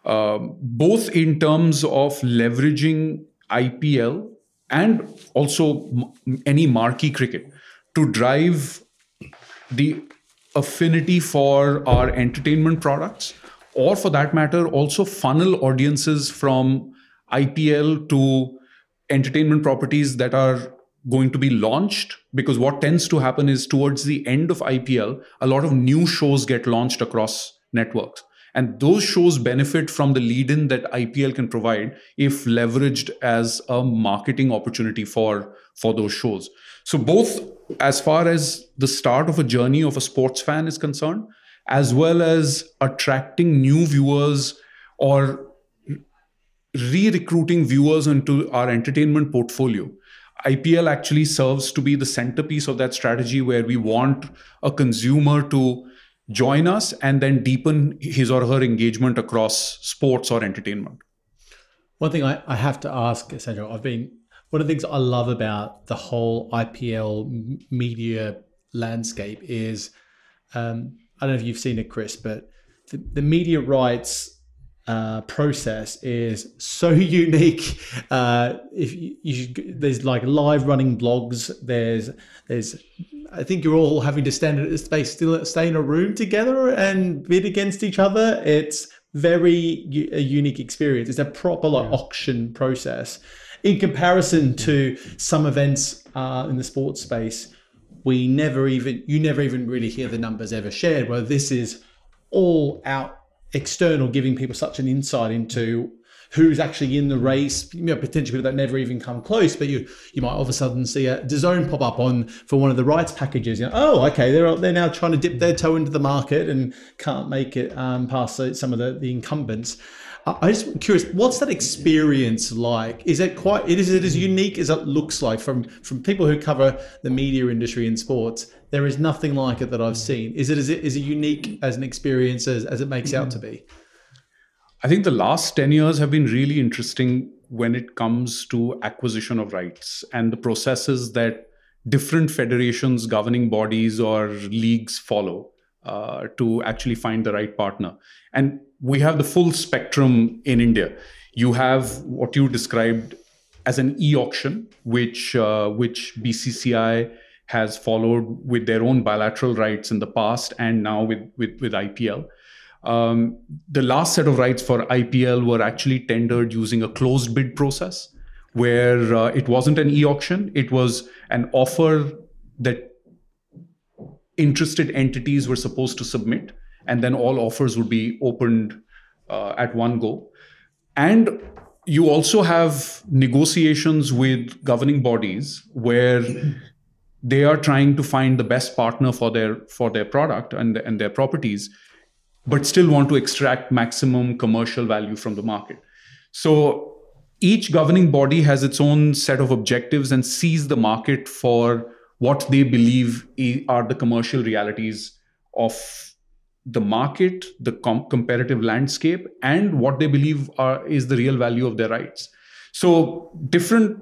Um, both in terms of leveraging ipl and also m- any marquee cricket to drive the affinity for our entertainment products or for that matter also funnel audiences from IPL to entertainment properties that are going to be launched because what tends to happen is towards the end of IPL a lot of new shows get launched across networks. And those shows benefit from the lead in that IPL can provide if leveraged as a marketing opportunity for for those shows. So both as far as the start of a journey of a sports fan is concerned as well as attracting new viewers or re-recruiting viewers into our entertainment portfolio ipl actually serves to be the centerpiece of that strategy where we want a consumer to join us and then deepen his or her engagement across sports or entertainment. One thing i, I have to ask Sanjog i've been one of the things i love about the whole ipl media landscape is um, i don't know if you've seen it chris but the, the media rights uh, process is so unique. Uh, if you, you should, there's like live running blogs. There's there's I think you're all having to stand at a space, still stay in a room together and bid against each other. It's very a unique experience. It's a proper like yeah. auction process. In comparison to some events uh, in the sports space, we never even you never even really hear the numbers ever shared. Where this is all out external giving people such an insight into who's actually in the race, you know, potentially people that never even come close, but you you might all of a sudden see a DAZN pop up on for one of the rights packages. You know, oh, okay, they're they're now trying to dip their toe into the market and can't make it um, past some of the, the incumbents. I just curious, what's that experience like? Is it quite? Is it as unique as it looks like from from people who cover the media industry in sports? There is nothing like it that I've seen. Is it is it is it unique as an experience as, as it makes out to be? I think the last 10 years have been really interesting when it comes to acquisition of rights and the processes that different federations, governing bodies, or leagues follow uh, to actually find the right partner. And we have the full spectrum in India. You have what you described as an e-auction, which uh, which BCCI has followed with their own bilateral rights in the past and now with, with, with IPL. Um, the last set of rights for IPL were actually tendered using a closed bid process where uh, it wasn't an e auction, it was an offer that interested entities were supposed to submit, and then all offers would be opened uh, at one go. And you also have negotiations with governing bodies where they are trying to find the best partner for their for their product and, and their properties but still want to extract maximum commercial value from the market so each governing body has its own set of objectives and sees the market for what they believe are the commercial realities of the market the com- comparative landscape and what they believe are, is the real value of their rights so different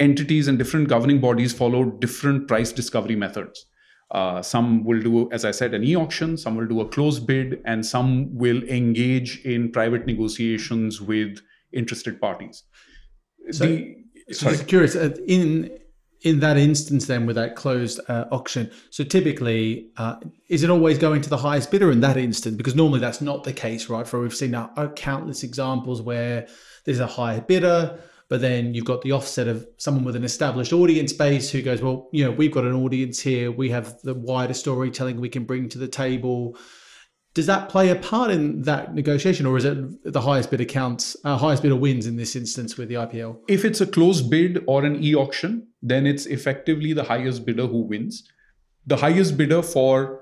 entities and different governing bodies follow different price discovery methods. Uh, some will do, as I said, an e auction, some will do a closed bid, and some will engage in private negotiations with interested parties. So, the, so just curious, uh, in in that instance, then with that closed uh, auction, so typically, uh, is it always going to the highest bidder in that instance? Because normally that's not the case, right? For we've seen now countless examples where there's a higher bidder, but then you've got the offset of someone with an established audience base who goes, well, you know, we've got an audience here. We have the wider storytelling we can bring to the table. Does that play a part in that negotiation, or is it the highest bidder counts, uh, highest bidder wins in this instance with the IPL? If it's a closed bid or an e auction, then it's effectively the highest bidder who wins. the highest bidder for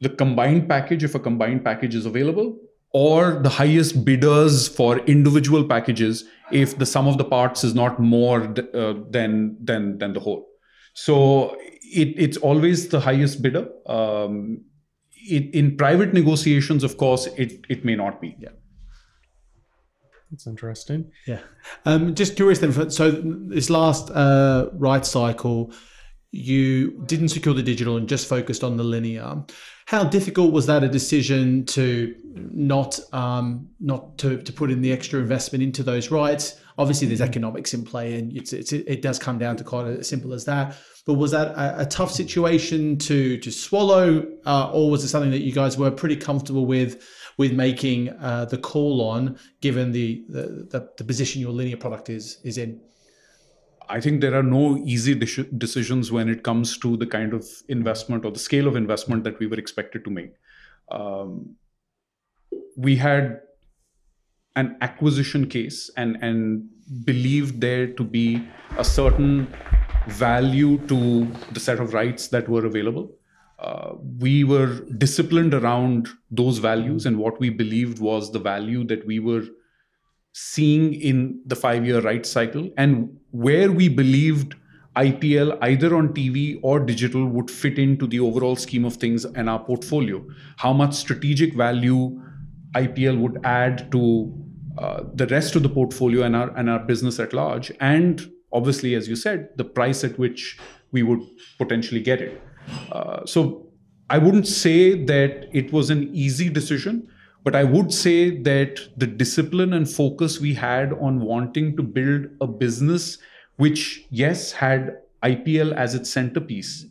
the combined package if a combined package is available or the highest bidders for individual packages if the sum of the parts is not more uh, than than than the whole. So it, it's always the highest bidder. Um, it, in private negotiations of course it it may not be. Yeah that's interesting yeah um, just curious then so this last uh, right cycle you didn't secure the digital and just focused on the linear how difficult was that a decision to not um, not to, to put in the extra investment into those rights? Obviously, there's economics in play, and it's, it's, it does come down to quite as simple as that. But was that a, a tough situation to to swallow, uh, or was it something that you guys were pretty comfortable with with making uh, the call on, given the, the the, the position your linear product is is in? I think there are no easy de- decisions when it comes to the kind of investment or the scale of investment that we were expected to make. Um, we had an acquisition case and and believed there to be a certain value to the set of rights that were available. Uh, we were disciplined around those values and what we believed was the value that we were seeing in the five year right cycle and where we believed IPL, either on TV or digital, would fit into the overall scheme of things and our portfolio. How much strategic value IPL would add to uh, the rest of the portfolio and our and our business at large, and obviously, as you said, the price at which we would potentially get it. Uh, so I wouldn't say that it was an easy decision, but I would say that the discipline and focus we had on wanting to build a business which, yes, had IPL as its centerpiece,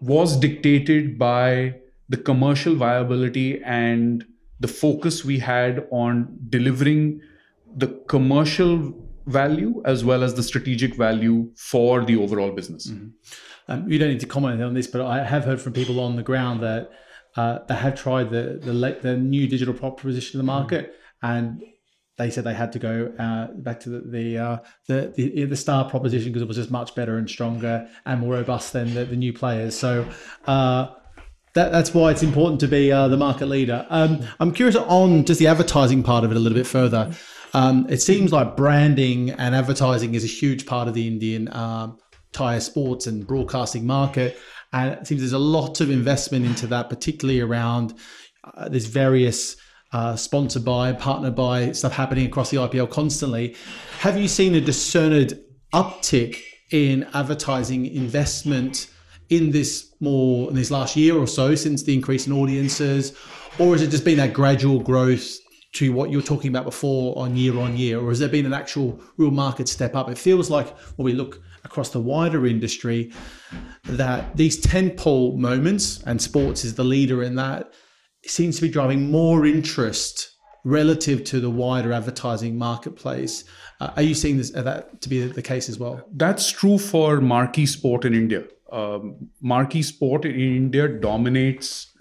was dictated by the commercial viability and the focus we had on delivering the commercial value as well as the strategic value for the overall business. Mm-hmm. Um, you don't need to comment on this, but I have heard from people on the ground that uh, they have tried the, the the new digital proposition in the market, and they said they had to go uh, back to the the, uh, the, the the star proposition because it was just much better and stronger and more robust than the, the new players. So. Uh, that, that's why it's important to be uh, the market leader. Um, I'm curious on just the advertising part of it a little bit further. Um, it seems like branding and advertising is a huge part of the Indian um, tire sports and broadcasting market. And it seems there's a lot of investment into that, particularly around uh, various uh, sponsored by, partnered by stuff happening across the IPL constantly. Have you seen a discerned uptick in advertising investment in this more in this last year or so since the increase in audiences, or has it just been that gradual growth to what you were talking about before on year on year, or has there been an actual real market step up? It feels like when we look across the wider industry that these tentpole moments, and sports is the leader in that, seems to be driving more interest relative to the wider advertising marketplace. Uh, are you seeing this, uh, that to be the case as well? That's true for marquee sport in India. Um, marquee sport in India dominates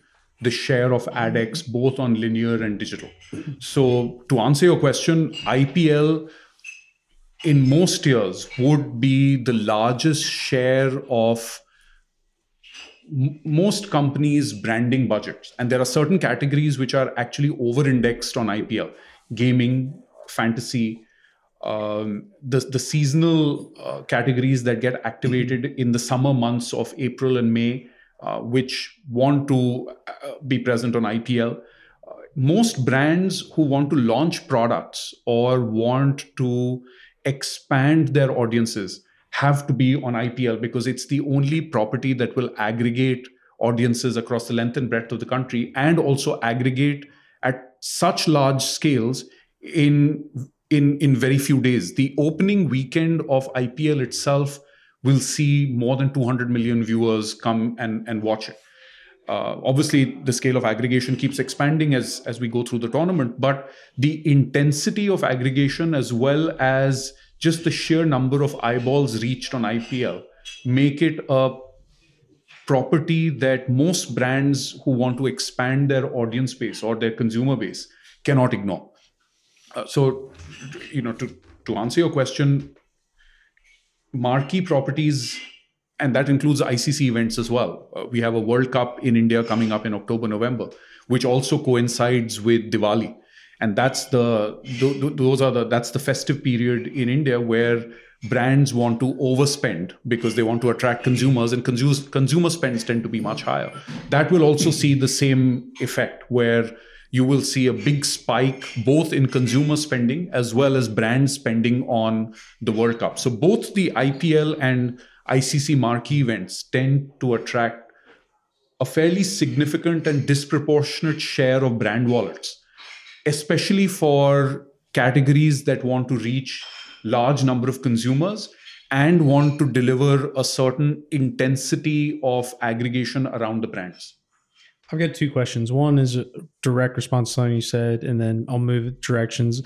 the share of AdEx both on linear and digital. So, to answer your question, IPL in most years would be the largest share of m- most companies' branding budgets. And there are certain categories which are actually over indexed on IPL gaming, fantasy. Um, the, the seasonal uh, categories that get activated in the summer months of April and May, uh, which want to uh, be present on IPL. Uh, most brands who want to launch products or want to expand their audiences have to be on IPL because it's the only property that will aggregate audiences across the length and breadth of the country and also aggregate at such large scales in in in very few days the opening weekend of IPL itself will see more than 200 million viewers come and and watch it. Uh, obviously the scale of aggregation keeps expanding as as we go through the tournament but the intensity of aggregation as well as just the sheer number of eyeballs reached on ipl make it a property that most brands who want to expand their audience base or their consumer base cannot ignore. Uh, so you know to to answer your question marquee properties and that includes ICC events as well. Uh, we have a World Cup in India coming up in October, November, which also coincides with Diwali, and that's the th- those are the that's the festive period in India where brands want to overspend because they want to attract consumers, and consumers consumer spends tend to be much higher. That will also see the same effect where you will see a big spike both in consumer spending as well as brand spending on the World Cup. So both the IPL and ICC marquee events tend to attract a fairly significant and disproportionate share of brand wallets, especially for categories that want to reach large number of consumers and want to deliver a certain intensity of aggregation around the brands. I've got two questions. One is a direct response to something you said, and then I'll move directions.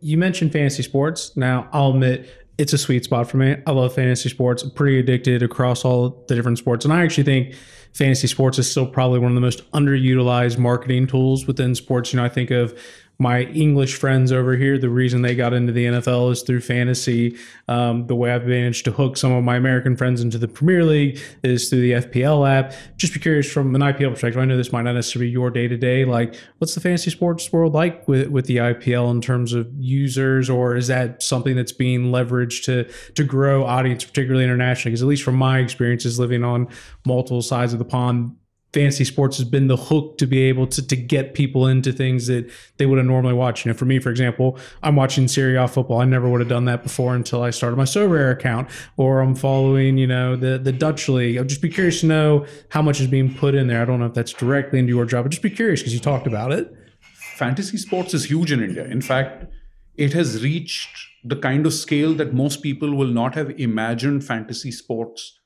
You mentioned fantasy sports. Now, I'll admit it's a sweet spot for me. I love fantasy sports. I'm pretty addicted across all the different sports. And I actually think fantasy sports is still probably one of the most underutilized marketing tools within sports. You know, I think of my English friends over here, the reason they got into the NFL is through fantasy. Um, the way I've managed to hook some of my American friends into the Premier League is through the FPL app. Just be curious from an IPL perspective. I know this might not necessarily be your day to day. Like, what's the fantasy sports world like with with the IPL in terms of users, or is that something that's being leveraged to to grow audience, particularly internationally? Because at least from my experiences living on multiple sides of the pond, fantasy sports has been the hook to be able to, to get people into things that they would have normally watched. You know, for me, for example, I'm watching Serie A football. I never would have done that before until I started my Sorare account, or I'm following, you know, the the Dutch league. I'd just be curious to know how much is being put in there. I don't know if that's directly into your job, but just be curious because you talked about it. Fantasy sports is huge in India. In fact, it has reached the kind of scale that most people will not have imagined fantasy sports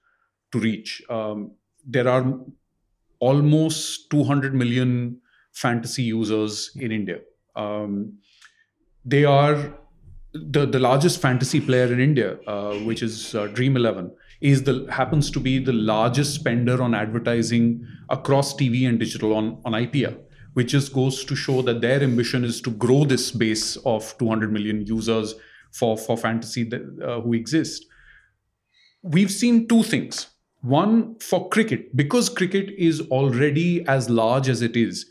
to reach. Um, there are almost 200 million fantasy users in India. Um, they are the, the largest fantasy player in India, uh, which is uh, Dream Eleven, is the happens to be the largest spender on advertising across TV and digital on, on IPL, which just goes to show that their ambition is to grow this base of 200 million users for, for fantasy that, uh, who exist. We've seen two things. One, for cricket, because cricket is already as large as it is,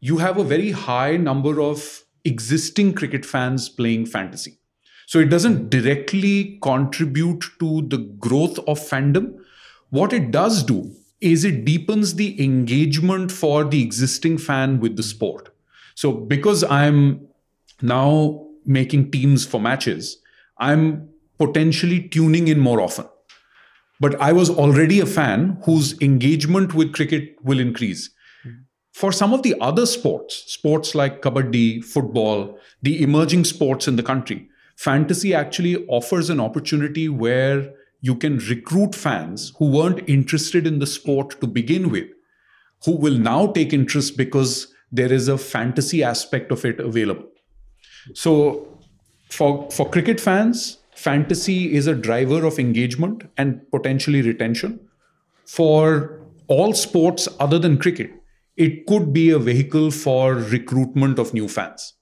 you have a very high number of existing cricket fans playing fantasy. So it doesn't directly contribute to the growth of fandom. What it does do is it deepens the engagement for the existing fan with the sport. So because I'm now making teams for matches, I'm potentially tuning in more often but I was already a fan whose engagement with cricket will increase. For some of the other sports, sports like kabaddi, football, the emerging sports in the country, fantasy actually offers an opportunity where you can recruit fans who weren't interested in the sport to begin with, who will now take interest because there is a fantasy aspect of it available. So, for, for cricket fans, fantasy is a driver of engagement and potentially retention. For all sports other than cricket, it could be a vehicle for recruitment of new fans.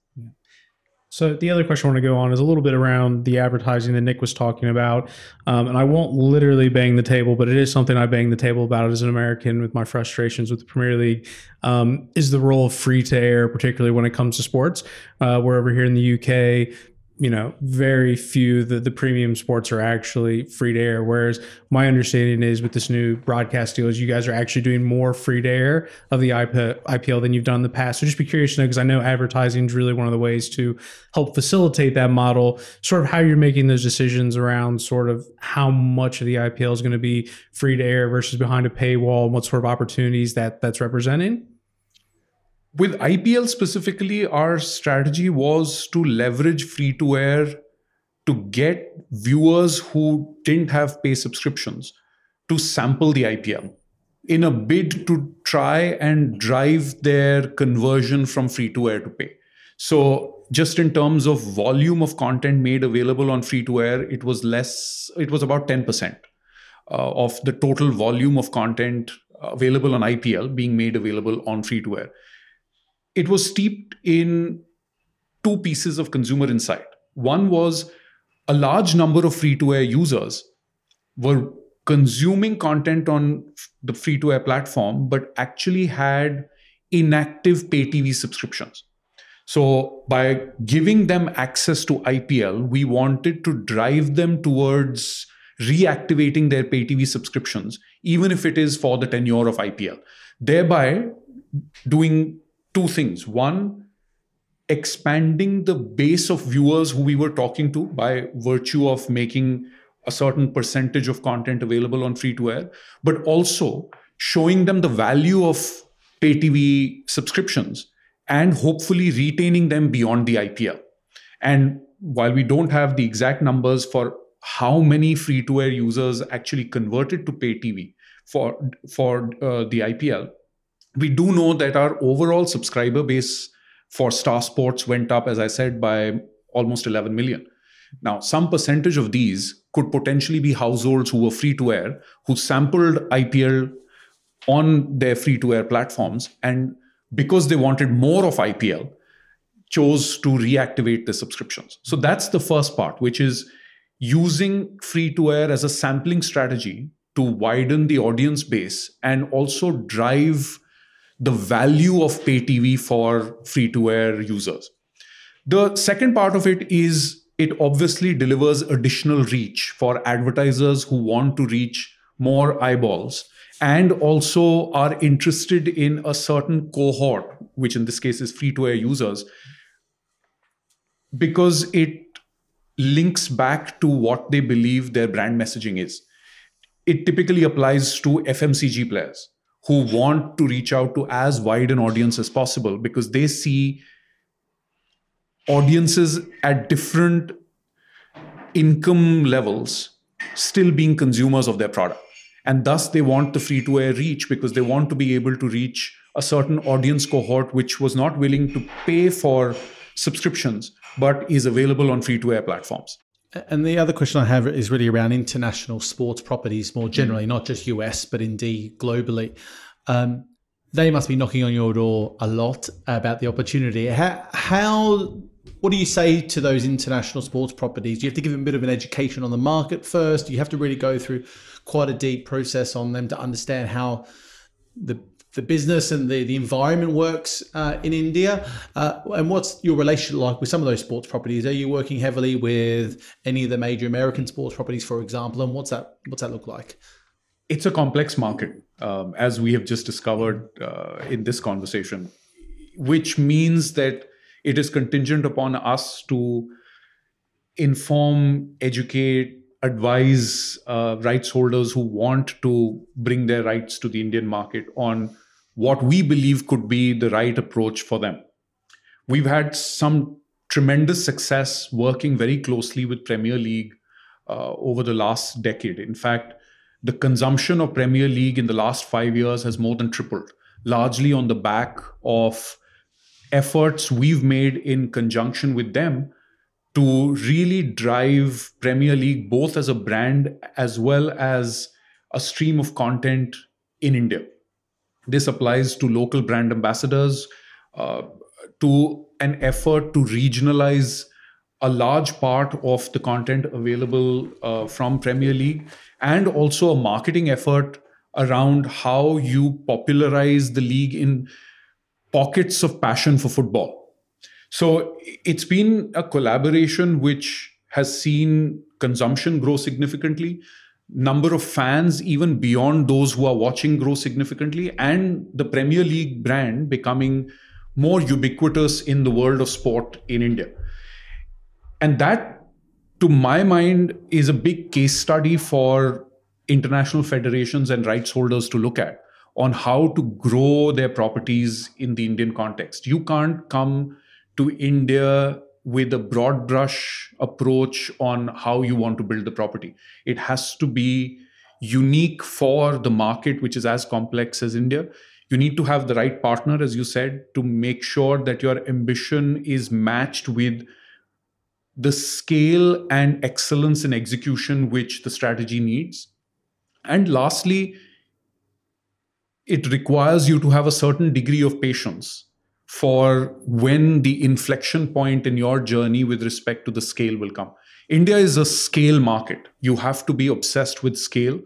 So the other question I want to go on is a little bit around the advertising that Nick was talking about, um, and I won't literally bang the table, but it is something I bang the table about as an American with my frustrations with the Premier League. Um, is the role of free to air, particularly when it comes to sports. Uh, we're over here in the UK you know, very few the, the premium sports are actually free to air. Whereas my understanding is with this new broadcast deal is you guys are actually doing more free to air of the IPL than you've done in the past. So just be curious to know because I know advertising is really one of the ways to help facilitate that model. Sort of how you're making those decisions around sort of how much of the IPL is going to be free to air versus behind a paywall, and what sort of opportunities that that's representing with IPL specifically, our strategy was to leverage free to air to get viewers who didn't have pay subscriptions to sample the IPL in a bid to try and drive their conversion from free to air to pay. So, just in terms of volume of content made available on free to air, it was less, it was about 10% uh, of the total volume of content available on IPL being made available on free to air it was steeped in two pieces of consumer insight. One was a large number of free to air users were consuming content on the free to air platform, but actually had inactive pay TV subscriptions. So, by giving them access to IPL, we wanted to drive them towards reactivating their pay TV subscriptions, even if it is for the tenure of IPL, thereby doing two things. One, expanding the base of viewers who we were talking to by virtue of making a certain percentage of content available on free to air, but also showing them the value of pay TV subscriptions and hopefully retaining them beyond the IPL. And while we don't have the exact numbers for how many free to air users actually converted to pay TV for, for uh, the IPL, we do know that our overall subscriber base for Star Sports went up, as I said, by almost 11 million. Now, some percentage of these could potentially be households who were free to air, who sampled IPL on their free to air platforms, and because they wanted more of IPL, chose to reactivate the subscriptions. So that's the first part, which is using free to air as a sampling strategy to widen the audience base and also drive the value of pay TV for free to air users. The second part of it is it obviously delivers additional reach for advertisers who want to reach more eyeballs and also are interested in a certain cohort, which in this case is free to air users, because it links back to what they believe their brand messaging is. It typically applies to FMCG players who want to reach out to as wide an audience as possible because they see audiences at different income levels still being consumers of their product. And thus, they want the free to air reach because they want to be able to reach a certain audience cohort which was not willing to pay for subscriptions but is available on free to air platforms. And the other question I have is really around international sports properties more generally, not just US, but indeed globally. Um, they must be knocking on your door a lot about the opportunity. How, how, what do you say to those international sports properties? Do you have to give them a bit of an education on the market first? Do you have to really go through quite a deep process on them to understand how the the business and the, the environment works uh, in India. Uh, and what's your relationship like with some of those sports properties? Are you working heavily with any of the major American sports properties, for example? And what's that what's that look like? It's a complex market, um, as we have just discovered uh, in this conversation, which means that it is contingent upon us to inform, educate, advise uh, rights holders who want to bring their rights to the Indian market on what we believe could be the right approach for them. We've had some tremendous success working very closely with Premier League uh, over the last decade. In fact, the consumption of Premier League in the last five years has more than tripled, largely on the back of efforts we've made in conjunction with them to really drive Premier League both as a brand as well as a stream of content in India. This applies to local brand ambassadors, uh, to an effort to regionalize a large part of the content available uh, from Premier League, and also a marketing effort around how you popularize the league in pockets of passion for football. So it's been a collaboration which has seen consumption grow significantly, number of fans even beyond those who are watching grow significantly and the premier league brand becoming more ubiquitous in the world of sport in india. And that to my mind is a big case study for international federations and rights holders to look at on how to grow their properties in the indian context. You can't come to india with a broad brush approach on how you want to build the property. It has to be unique for the market, which is as complex as India. You need to have the right partner, as you said, to make sure that your ambition is matched with the scale and excellence in execution which the strategy needs. And lastly, it requires you to have a certain degree of patience for when the inflection point in your journey with respect to the scale will come. India is a scale market. You have to be obsessed with scale.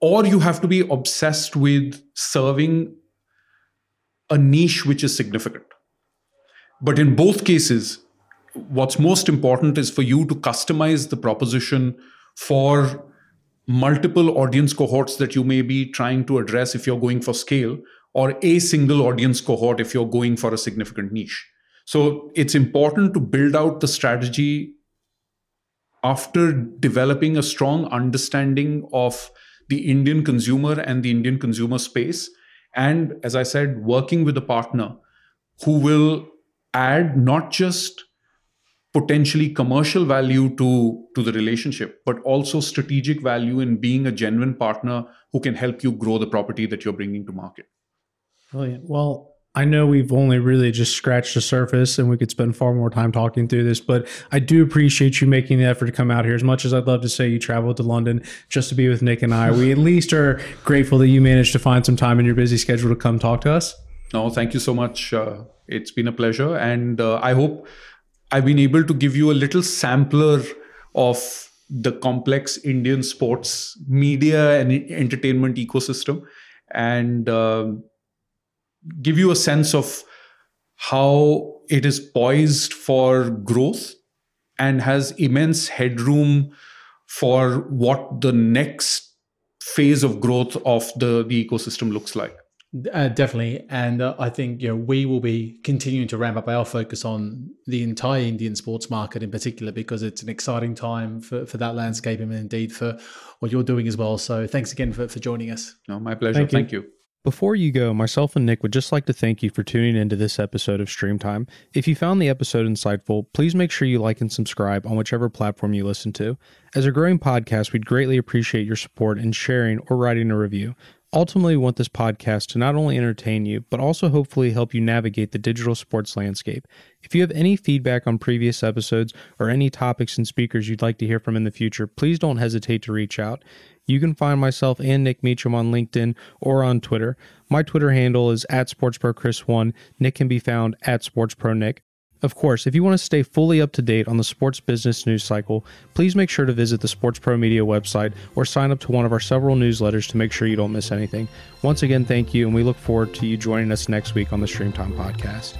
or you have to be obsessed with serving a niche which is significant. But in both cases, what's most important is for you to customize the proposition for multiple audience cohorts that you may be trying to address if you're going for scale, or a single audience cohort if you're going for a significant niche. So it's important to build out the strategy after developing a strong understanding of the Indian consumer and the Indian consumer space. And as I said, working with a partner who will add not just potentially commercial value to, to the relationship, but also strategic value in being a genuine partner who can help you grow the property that you're bringing to market. Brilliant. Well, I know we've only really just scratched the surface and we could spend far more time talking through this, but I do appreciate you making the effort to come out here. As much as I'd love to say you traveled to London just to be with Nick and I, we at least are grateful that you managed to find some time in your busy schedule to come talk to us. No, thank you so much. Uh, it's been a pleasure. And uh, I hope I've been able to give you a little sampler of the complex Indian sports media and entertainment ecosystem. And uh, give you a sense of how it is poised for growth and has immense headroom for what the next phase of growth of the, the ecosystem looks like. Uh, definitely, and uh, I think you know we will be continuing to ramp up our focus on the entire Indian sports market in particular because it's an exciting time for, for that landscape and indeed for what you're doing as well. So thanks again for, for joining us. No, my pleasure. Thank you. Thank you. Before you go, myself and Nick would just like to thank you for tuning into this episode of Streamtime. If you found the episode insightful, please make sure you like and subscribe on whichever platform you listen to. As a growing podcast, we'd greatly appreciate your support in sharing or writing a review. Ultimately, we want this podcast to not only entertain you, but also hopefully help you navigate the digital sports landscape. If you have any feedback on previous episodes or any topics and speakers you'd like to hear from in the future, please don't hesitate to reach out. You can find myself and Nick Meacham on LinkedIn or on Twitter. My Twitter handle is at SportsProChris1. Nick can be found at SportsProNick. Of course, if you want to stay fully up to date on the sports business news cycle, please make sure to visit the Sports Pro Media website or sign up to one of our several newsletters to make sure you don't miss anything. Once again, thank you, and we look forward to you joining us next week on the Streamtime podcast.